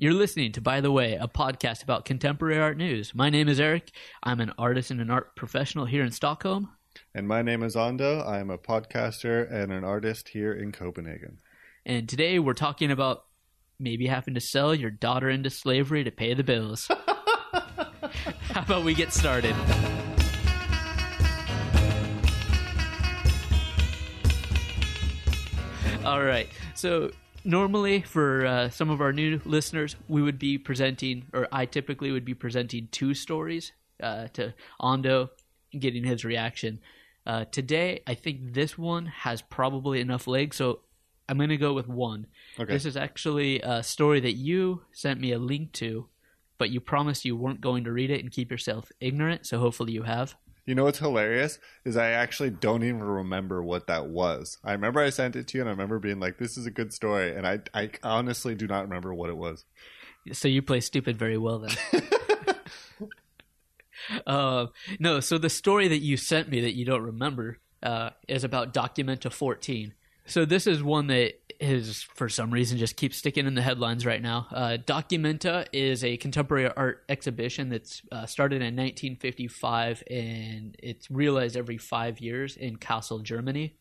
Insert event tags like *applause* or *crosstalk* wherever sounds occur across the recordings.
You're listening to By the Way, a podcast about contemporary art news. My name is Eric. I'm an artist and an art professional here in Stockholm. And my name is Ando. I'm a podcaster and an artist here in Copenhagen. And today we're talking about maybe having to sell your daughter into slavery to pay the bills. *laughs* How about we get started? All right. So normally for uh, some of our new listeners, we would be presenting, or I typically would be presenting two stories uh, to Ando, getting his reaction. Uh, today, I think this one has probably enough legs, so I'm going to go with one. Okay. This is actually a story that you sent me a link to, but you promised you weren't going to read it and keep yourself ignorant, so hopefully you have. You know what's hilarious is I actually don't even remember what that was. I remember I sent it to you, and I remember being like, "This is a good story," and I, I honestly do not remember what it was. So you play stupid very well then. *laughs* uh, no, so the story that you sent me that you don't remember uh, is about Documenta 14. So this is one that is, for some reason, just keeps sticking in the headlines right now. Uh, Documenta is a contemporary art exhibition that's uh, started in 1955 and it's realized every five years in Kassel, Germany.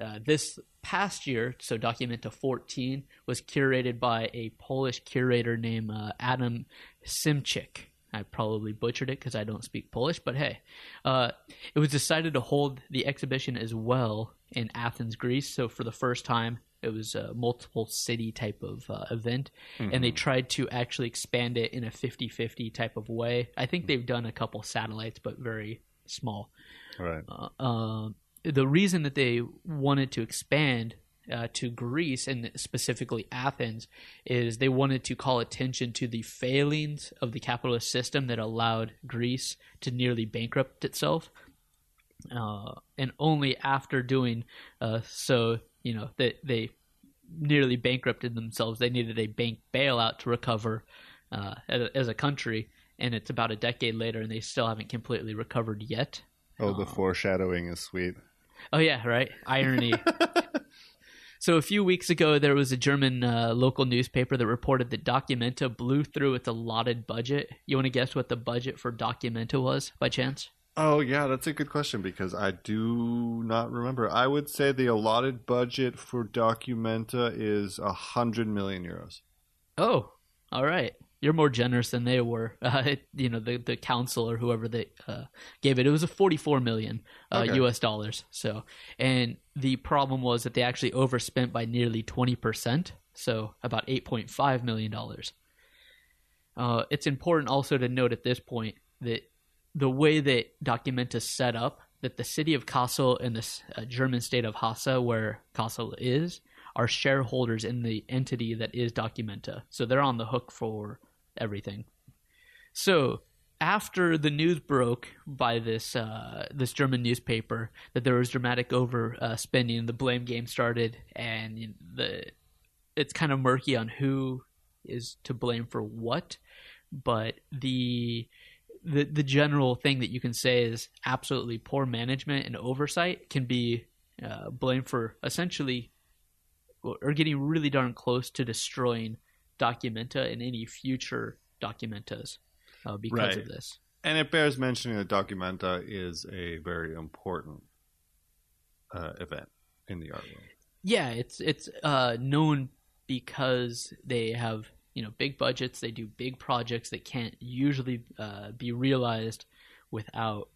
Uh, this past year, so Documenta 14 was curated by a Polish curator named uh, Adam Szymczyk. I probably butchered it because I don't speak Polish, but hey. Uh, it was decided to hold the exhibition as well in Athens, Greece. So for the first time, it was a multiple city type of uh, event. And they tried to actually expand it in a 50 50 type of way. I think they've done a couple satellites, but very small All right. uh, the reason that they wanted to expand uh, to Greece and specifically Athens is they wanted to call attention to the failings of the capitalist system that allowed Greece to nearly bankrupt itself. Uh, and only after doing uh, so, you know, that they nearly bankrupted themselves, they needed a bank bailout to recover uh, as a- as a country. And it's about a decade later, and they still haven't completely recovered yet. Oh, the foreshadowing is sweet. Oh yeah, right. Irony. *laughs* so a few weeks ago, there was a German uh, local newspaper that reported that Documenta blew through its allotted budget. You want to guess what the budget for Documenta was, by chance? Oh yeah, that's a good question because I do not remember. I would say the allotted budget for Documenta is a hundred million euros. Oh, all right. You're more generous than they were. *laughs* Uh, it- you know, the the council or whoever they uh, gave it. It was a 44 million uh, Okay. U.S. dollars. So, and the problem was that they actually overspent by nearly 20 percent. So, about 8.5 million dollars. Uh, it's important also to note at this point that the way that Documenta is set up, that the city of Kassel and the uh, German state of Hesse, where Kassel is, are shareholders in the entity that is Documenta. So they're on the hook for everything. So after the news broke by this uh, this German newspaper that there was dramatic overspending, uh, the blame game started, and the it's kind of murky on who is to blame for what. But the the the general thing that you can say is absolutely poor management and oversight can be uh, blamed for essentially or getting really darn close to destroying Documenta and any future Documentas uh, because Right. of this. And it bears mentioning that Documenta is a very important uh, event in the art world. Yeah, it's it's uh, known because they have you know big budgets. They do big projects that can't usually uh, be realized without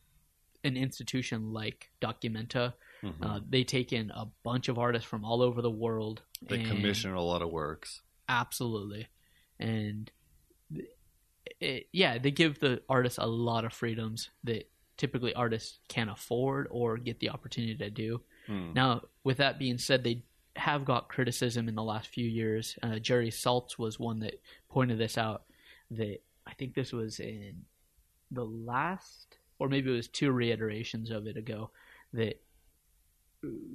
an institution like Documenta. Mhm. Uh, they take in a bunch of artists from all over the world. they commission a lot of works. absolutely and it, yeah they give the artists a lot of freedoms that typically artists can't afford or get the opportunity to do Hmm. now with that being said they have got criticism in the last few years uh, jerry saltz was one that pointed this out that i think this was in the last or maybe it was two reiterations of it ago that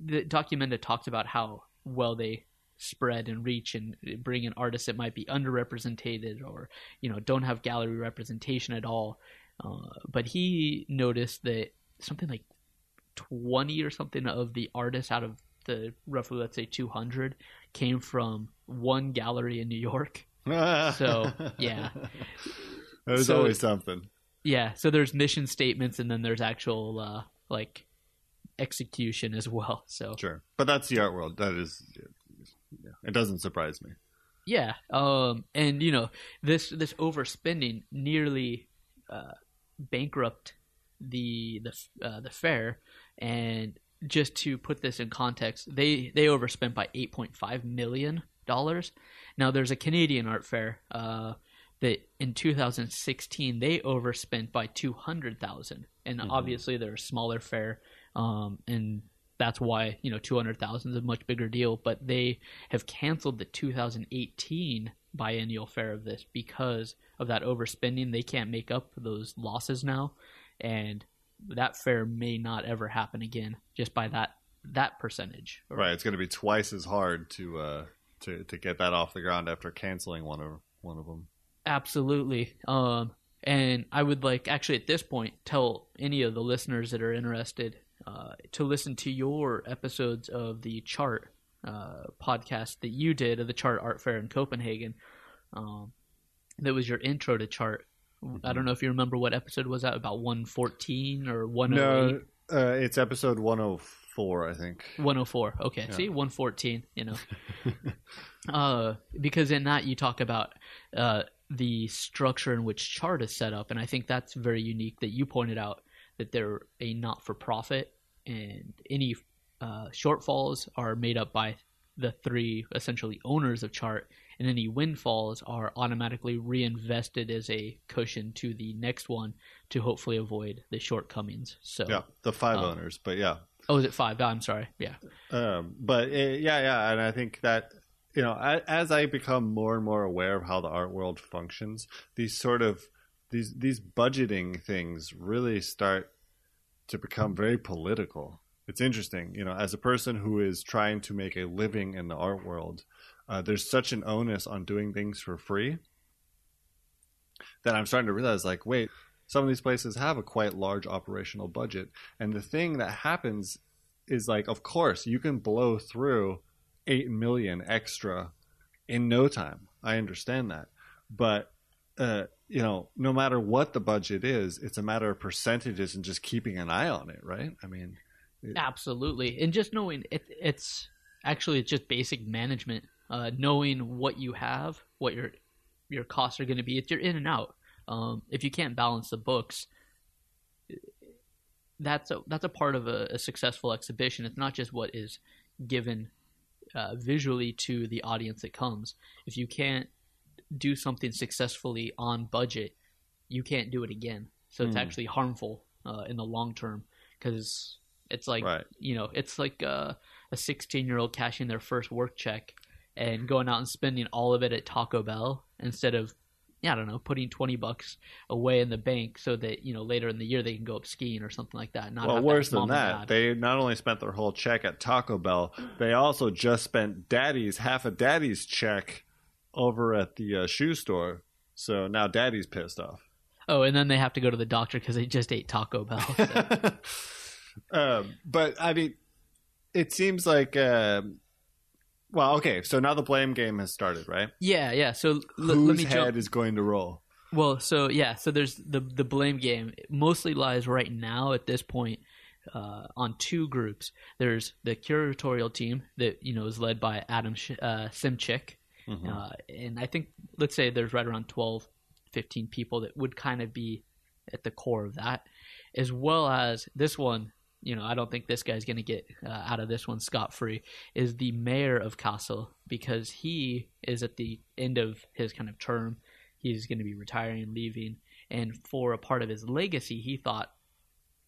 the Documenta talked about how well they spread and reach and bring in artists that might be underrepresented or you know don't have gallery representation at all. Uh, but he noticed that something like twenty or something of the artists out of the roughly let's say two hundred came from one gallery in New York. *laughs* So, yeah. There's So- always something. Yeah, so there's mission statements and then there's actual uh, like execution as well. So Sure, but that's the art world. That is, yeah, it doesn't surprise me. yeah, um, and you know this this overspending nearly uh, bankrupt the the uh, the fair. And just to put this in context, they they overspent by 8.5 million dollars. Now there's a Canadian art fair. Uh, that in 2016 they overspent by 200,000 and Mhm. obviously they're a smaller fair um, and that's why you know 200,000 is a much bigger deal but they have canceled the 2018 biennial fair of this because of that overspending they can't make up those losses now and that fair may not ever happen again just by that that percentage Right, it's going to be twice as hard to uh, to to get that off the ground after canceling one of one of them. Absolutely. Um, and I would like actually at this point tell any of the listeners that are interested uh, to listen to your episodes of the chart uh, podcast that you did of the chart art fair in Copenhagen. Um, that was your intro to chart. I don't know if you remember what episode was that about 114 or 108. No, uh, it's episode one hundred four, I think. 104. Okay. Yeah. See, 114, you know. *laughs* uh, because in that you talk about uh, the structure in which chart is set up. And I think that's very unique that you pointed out that they're a not for profit and any uh, shortfalls are made up by the three essentially owners of chart. And any windfalls are automatically reinvested as a cushion to the next one to hopefully avoid the shortcomings. So, Yeah, the five Um, owners, but yeah, oh, is it five? I'm sorry. Yeah. Um, but uh, yeah, yeah, and I think that you know, I, as I become more and more aware of how the art world functions, these sort of these these budgeting things really start to become very political. It's interesting, you know, as a person who is trying to make a living in the art world, uh, there's such an onus on doing things for free that I'm starting to realize, like, wait, some of these places have a quite large operational budget, and the thing that happens is like, of course, you can blow through eight million extra in no time. I understand that, but uh, you know, no matter what the budget is, it's a matter of percentages and just keeping an eye on it, right? I mean, Absolutely, and just knowing it, it's actually it's just basic management. Uh, knowing what you have, what your your costs are going to be. If you're in and out, um, if you can't balance the books, that's a that's a part of a, a successful exhibition. It's not just what is given uh, visually to the audience that comes. If you can't do something successfully on budget, you can't do it again. So it's Hmm. actually harmful uh, in the long term because it's like right? you know, it's like uh, a 16 year old cashing their first work check and going out and spending all of it at Taco Bell instead of, yeah, I don't know, putting 20 bucks away in the bank so that, you know, later in the year they can go up skiing or something like that. Not Well, worse that than that, they not only spent their whole check at Taco Bell, they also just spent daddy's half of daddy's check over at the uh, shoe store. So now daddy's pissed off. Oh, and then they have to go to the doctor because they just ate Taco Bell. So. *laughs* um, but I mean, it seems like. Um, well, okay, so now the blame game has started, right? yeah, yeah. So l- let Whose me head jump. is going to roll? Well, so yeah, so there's the the blame game It mostly lies right now at this point uh, on two groups. There's the curatorial team that you know is led by Adam Sh- uh, Szymczyk, Mhm. uh, and I think let's say there's right around 12, 15 people that would kind of be at the core of that, as well as this one. You know, I don't think this guy's going to get uh, out of this one scot free. Is the mayor of Kassel because he is at the end of his kind of term. He's going to be retiring, leaving, and for a part of his legacy, he thought,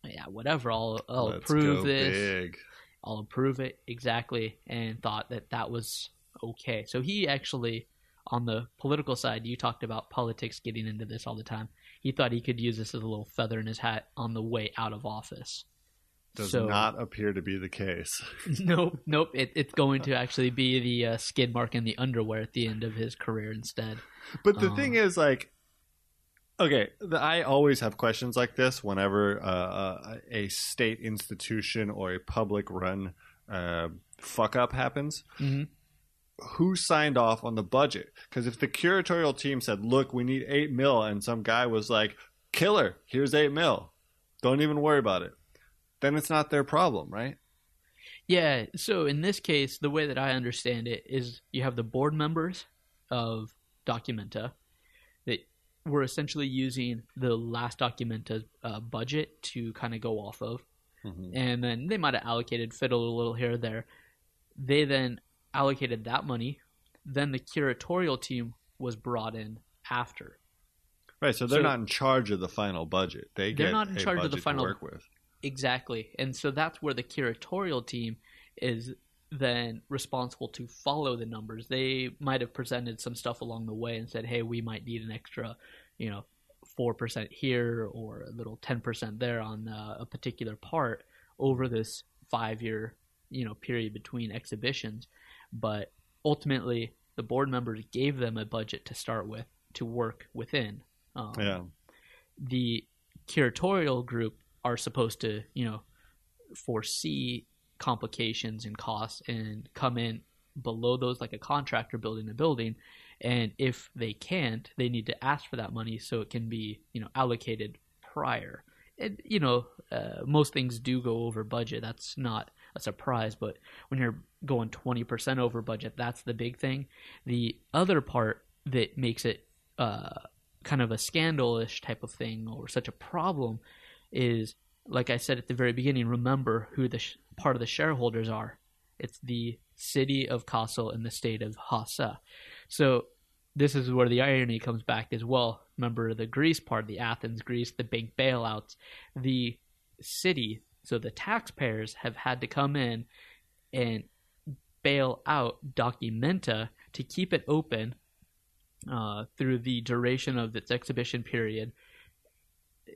"Yeah, whatever. I'll I'll Let's approve this. big. I'll approve it exactly, and thought that that was okay. So he actually, on the political side, you talked about politics getting into this all the time. He thought he could use this as a little feather in his hat on the way out of office. Does So- not appear to be the case. *laughs* nope, nope. It, it's going to actually be the uh, skid mark in the underwear at the end of his career instead. But the Um, thing is, like, okay, the, I always have questions like this whenever uh, uh, a state institution or a public run uh, fuck up happens. Mm-hmm. who signed off on the budget. Because if the curatorial team said, "Look, we need eight mil," and some guy was like, "Killer, here's eight mil," don't even worry about it. Then it's not their problem, right? Yeah. So in this case, the way that I understand it is you have the board members of Documenta that were essentially using the last Documenta uh, budget to kind of go off of. Mm-hmm. And then they might have allocated, fiddled a little here or there. They then allocated that money. Then the curatorial team was brought in after. Right. So they're So- not in charge of the final budget. They They're get not in charge of the final- work with. Exactly. And so that's where the curatorial team is then responsible to follow the numbers. They might have presented some stuff along the way and said, hey, we might need an extra, you know, 4% here or a little 10% there on uh, a particular part over this five year, you know, period between exhibitions. But ultimately, the board members gave them a budget to start with to work within. Um, Yeah. the curatorial group are supposed to, you know, foresee complications and costs and come in below those like a contractor building a building. And if they can't, they need to ask for that money so it can be, you know, allocated prior. And, you know, uh, most things do go over budget. That's not a surprise. But when you're going 20% over budget, that's the big thing. The other part that makes it uh, kind of a scandalish type of thing or such a problem is like I said at the very beginning, remember who the sh- part of the shareholders are. It's the city of Kassel and the state of Hesse. So this is where the irony comes back as well. Remember the Greece part, the Athens, Greece, the bank bailouts. The city, so the taxpayers have had to come in and bail out Documenta to keep it open uh, through the duration of its exhibition period.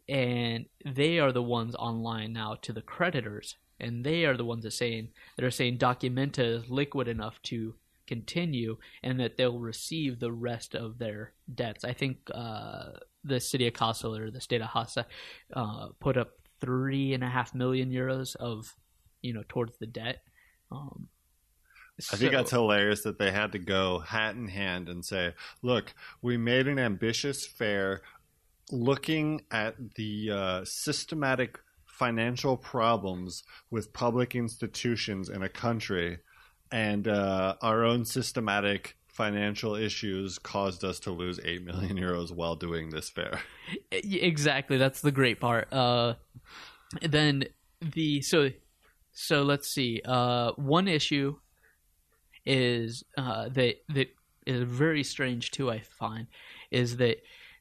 And they are the ones online now to the creditors, and they are the ones that saying that are saying Documenta is liquid enough to continue, and that they'll receive the rest of their debts. I think uh, the city of Kassel or the state of Hesse uh, put up three and a half million euros of, you know, towards the debt. Um, I think so- that's hilarious that they had to go hat in hand and say, "Look, we made an ambitious fair, looking at the uh, systematic financial problems with public institutions in a country, and uh, our own systematic financial issues caused us to lose eight million euros while doing this fair." Exactly. That's the great part. Uh then the so so let's see. Uh one issue is uh that that is very strange too i find is that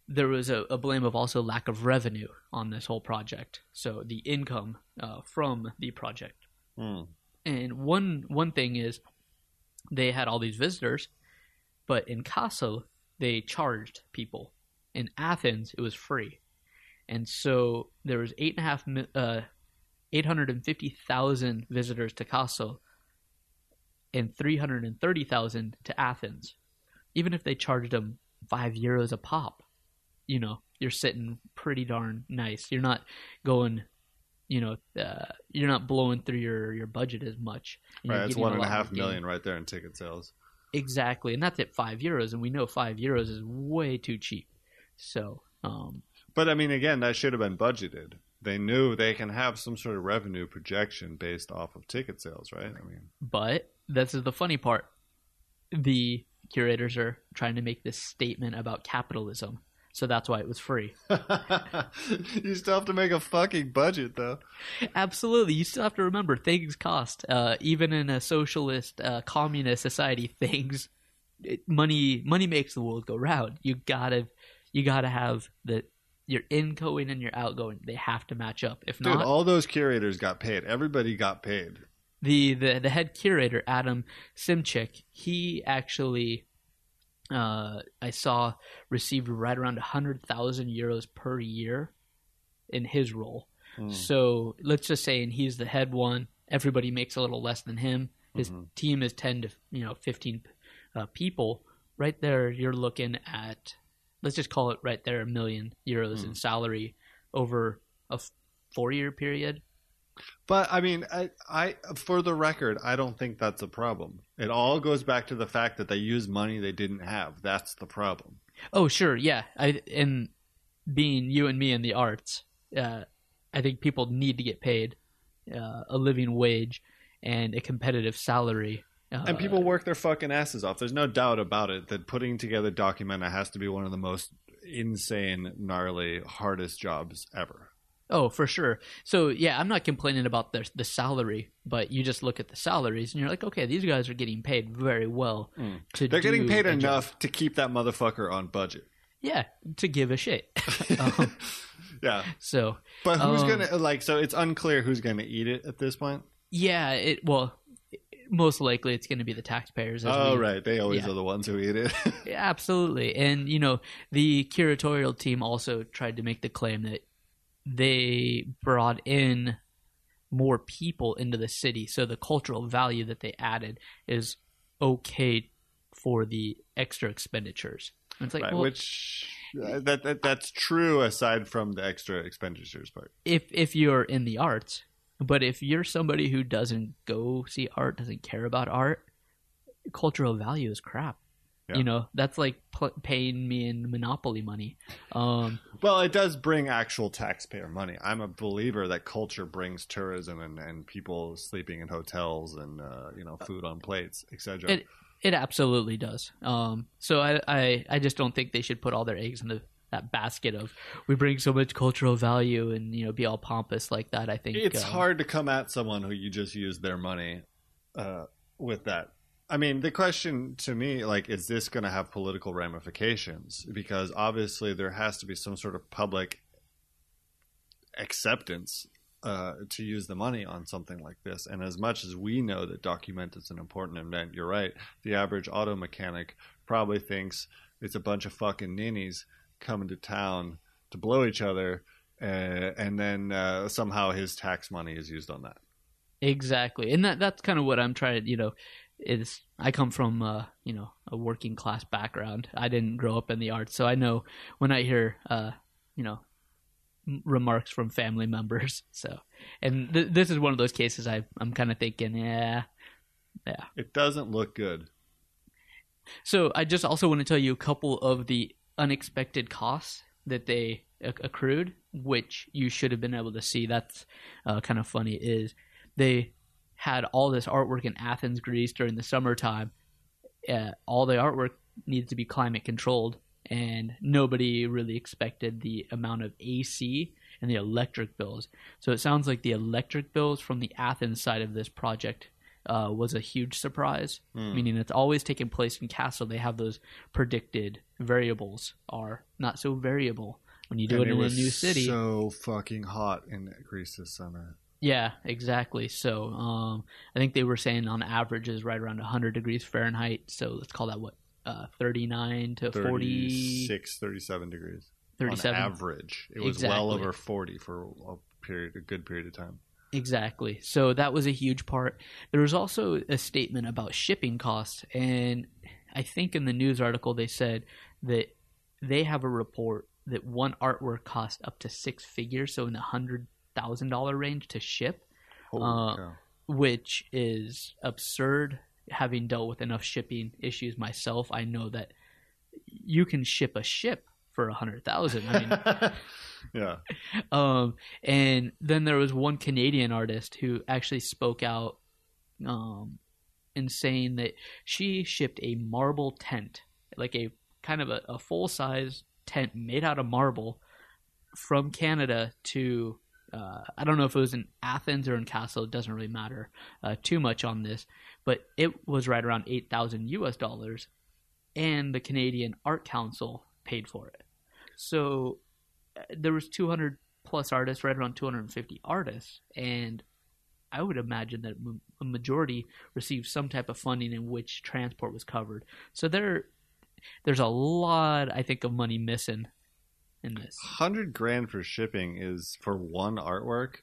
there was a, a blame of also lack of revenue on this whole project so the income uh, from the project Hmm. and one one thing is they had all these visitors, but in Kassel they charged people. In Athens it was free, and so there was eight and a half uh, eight hundred and fifty thousand visitors to Kassel, and three hundred and thirty thousand to Athens. Even if they charged them five euros a pop, you know you're sitting pretty darn nice. You're not going you know, uh, you're not blowing through your, your budget as much. Right, it's getting one and a half more gain. right there in ticket sales. Exactly, and that's at five euros, and we know five euros is way too cheap. So, um, But I mean, again, that should have been budgeted. They knew they can have some sort of revenue projection based off of ticket sales, right? I mean, but this is the funny part: the curators are trying to make this statement about capitalism, so that's why it was free. *laughs* you still have to make a fucking budget, though. Absolutely, you still have to remember things cost. Uh, even in a socialist, uh, communist society, *laughs* things it, money money makes the world go round. You gotta you gotta have the your ingoing and your outgoing. They have to match up. If Dude, not, all those curators got paid. Everybody got paid. the the the head curator Adam Szymczyk, he actually uh, I saw received right around hundred thousand euros per year in his role. Hmm. So let's just say, and he's the head one. Everybody makes a little less than him. His Mhm. team is ten to you know fifteen uh, people. Right there, you're looking at let's just call it right there a million euros Hmm. in salary over a four year period. But I mean, I, I for the record, I don't think that's a problem. It all goes back to the fact that they use money they didn't have. That's the problem. Oh, sure, yeah. I and being you and me in the arts, uh, I think people need to get paid uh, a living wage and a competitive salary. Uh, And people work their fucking asses off. There's no doubt about it that putting together Documenta has to be one of the most insane, gnarly, hardest jobs ever. Oh, for sure. So yeah, I'm not complaining about the the salary, but you just look at the salaries and you're like, okay, these guys are getting paid very well. To They're getting paid a job. enough to keep that motherfucker on budget. Yeah, to give a shit. *laughs* um, Yeah. so But who's Um, gonna like? So it's unclear who's gonna eat it at this point. yeah, it well, most likely it's going to be the taxpayers. as Oh we- right, they always yeah. are the ones who eat it. *laughs* Yeah, absolutely. And you know, the curatorial team also tried to make the claim that they brought in more people into the city, so the cultural value that they added is okay for the extra expenditures. And it's like, right, well, which uh, that, that that's true aside from the extra expenditures part. if if you're in the arts, but if you're somebody who doesn't go see art, doesn't care about art, cultural value is crap. Yeah. You know, that's like pl- paying me in monopoly money. Um, Well, it does bring actual taxpayer money. I'm a believer that culture brings tourism and, and people sleeping in hotels and uh, you know food on plates, etc. It it absolutely does. Um, so I, I I just don't think they should put all their eggs in the, that basket of we bring so much cultural value and you know be all pompous like that. I think It's um, hard to come at someone who you just use their money uh, with that. I mean, the question to me, like, is this going to have political ramifications? Because obviously, there has to be some sort of public acceptance uh, to use the money on something like this. And as much as we know that Document is an important event, you're right. The average auto mechanic probably thinks it's a bunch of fucking ninnies coming to town to blow each other, uh, and then uh, somehow his tax money is used on that. Exactly, and that that's kind of what I'm trying. to You know, is I come from uh, you know a working class background. I didn't grow up in the arts, so I know when I hear uh, you know m- remarks from family *laughs* members. So, and th- this is one of those cases I I'm kind of thinking, yeah, yeah. It doesn't look good. So I just also want to tell you a couple of the unexpected costs that they ac- accrued, which you should have been able to see. That's uh, kind of funny. Is they had all this artwork in Athens, Greece during the summertime. Uh, all the artwork needed to be climate controlled, and nobody really expected the amount of AC and the electric bills. So it sounds like the electric bills from the Athens side of this project uh, was a huge surprise. Hmm. Meaning it's always taken place in Kassel. They have those predicted variables are not so variable when you do And it in a new city. So fucking hot in Greece this summer. Yeah, exactly. So um, I think they were saying on average is right around 100 degrees Fahrenheit. So let's call that what uh, 39 to 40, 37 degrees 37. on average. It was Exactly. well over 40 for a period, a good period of time. Exactly. So that was a huge part. There was also a statement about shipping costs, and I think in the news article they said that they have a report that one artwork cost up to six figures, so in the hundred thousand dollar range to ship, Uh, which is absurd. Having dealt with enough shipping issues myself, I know that you can ship a ship for a hundred thousand. I mean, *laughs* yeah. *laughs* um, and then there was one Canadian artist who actually spoke out um, in saying that she shipped a marble tent, like a kind of a, a full size tent made out of marble from Canada to. Uh, I don't know if it was in Athens or in Kassel. It doesn't really matter uh, too much on this, but it was right around eight thousand U.S. dollars, and the Canadian Art Council paid for it. So uh, there was 200 plus artists, right around 250 artists, and I would imagine that a majority received some type of funding in which transport was covered. So there, there's a lot, I think, of money missing in this. 100 grand for shipping is for one artwork.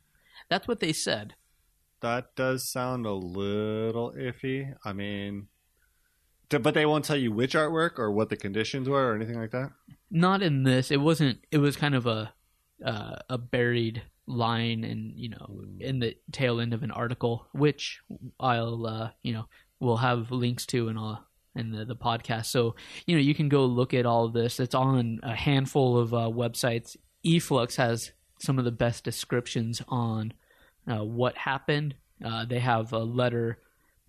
That's what they said. That does sound a little iffy. I mean, but they won't tell you which artwork or what the conditions were or anything like that. Not in this. It wasn't. It was kind of a uh, a buried line and you know in the tail end of an article, which I'll uh, you know we'll have links to in all in the, the podcast. So you know you can go look at all of this. It's on a handful of uh, websites. eFlux has some of the best descriptions on uh, what happened. Uh, they have a letter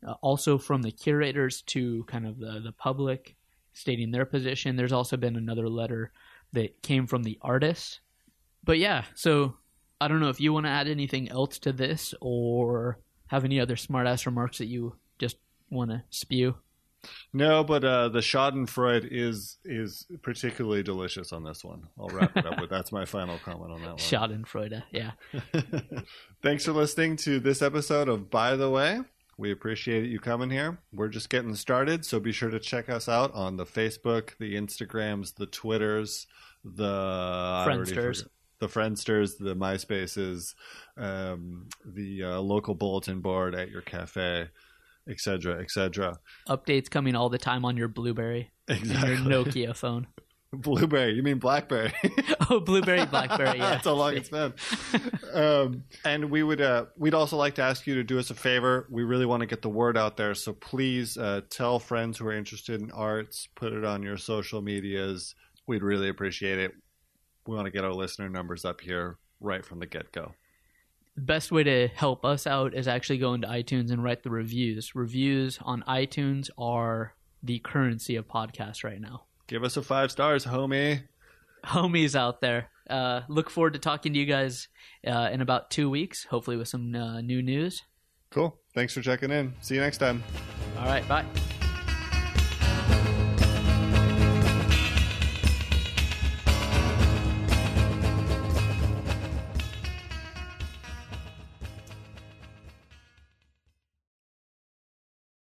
uh, also from the curators to kind of the, the public stating their position. There's also been another letter that came from the artists. But yeah, so I don't know if you want to add anything else to this or have any other smartass remarks that you just want to spew. No, but uh, the Schadenfreude is is particularly delicious on this one. I'll wrap it up with that's my final comment on that one. Schadenfreude, yeah. *laughs* Thanks for listening to this episode of By the Way. We appreciate you coming here. We're just getting started, so be sure to check us out on the Facebook, the Instagrams, the Twitters, the Friendsters, the Friendsters, the MySpaces, um, the uh, local bulletin board at your cafe, etc., etc. Updates coming all the time on your BlueBerry, Exactly. your Nokia phone. *laughs* Blueberry. You mean BlackBerry? *laughs* oh, BlueBerry, BlackBerry. Yeah, *laughs* That's how long it's been. um, and we would uh, we'd also like to ask you to do us a favor. We really want to get the word out there, so please uh, tell friends who are interested in arts. Put it on your social medias. We'd really appreciate it. We want to get our listener numbers up here right from the get go. The best way to help us out is actually go into iTunes and write the reviews. Reviews on iTunes are the currency of podcasts right now. Give us a five stars, homie. Homies out there. Uh, look forward to talking to you guys uh, in about two weeks, hopefully with some uh, new news. Cool. Thanks for checking in. See you next time. All right, bye.